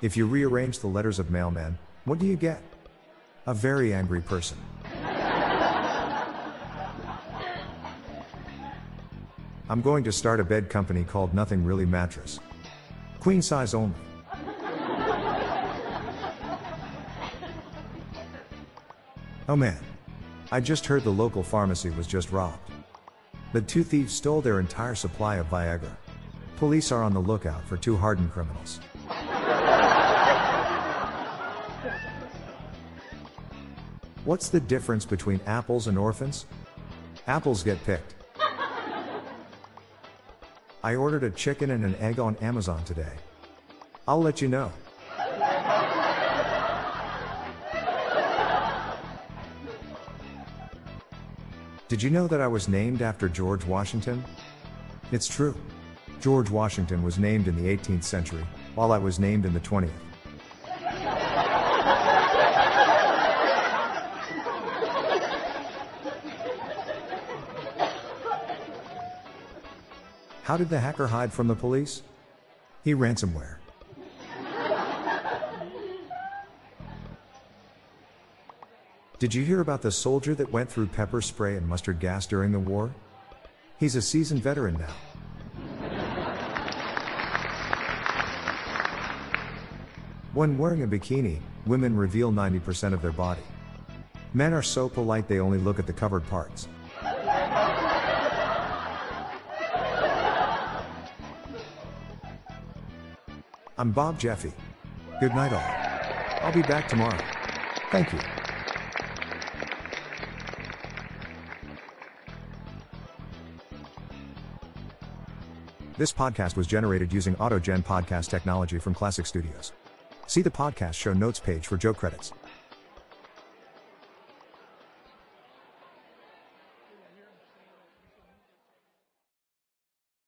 If you rearrange the letters of mailman, what do you get? A very angry person. I'm going to start a bed company called Nothing Really Mattress. Queen size only. Oh man. I just heard the local pharmacy was just robbed. The two thieves stole their entire supply of Viagra. Police are on the lookout for two hardened criminals. What's the difference between apples and orphans? Apples get picked. I ordered a chicken and an egg on Amazon today. I'll let you know. Did you know that I was named after George Washington? It's true. George Washington was named in the 18th century, while I was named in the 20th. How did the hacker hide from the police? He ransomware. Did you hear about the soldier that went through pepper spray and mustard gas during the war? He's a seasoned veteran now. When wearing a bikini, women reveal 90% of their body. Men are so polite they only look at the covered parts. I'm Bob Jeffy. Good night, all. I'll be back tomorrow. Thank you. This podcast was generated using AutoGen podcast technology from Klassic Studios. See the podcast show notes page for Joe credits.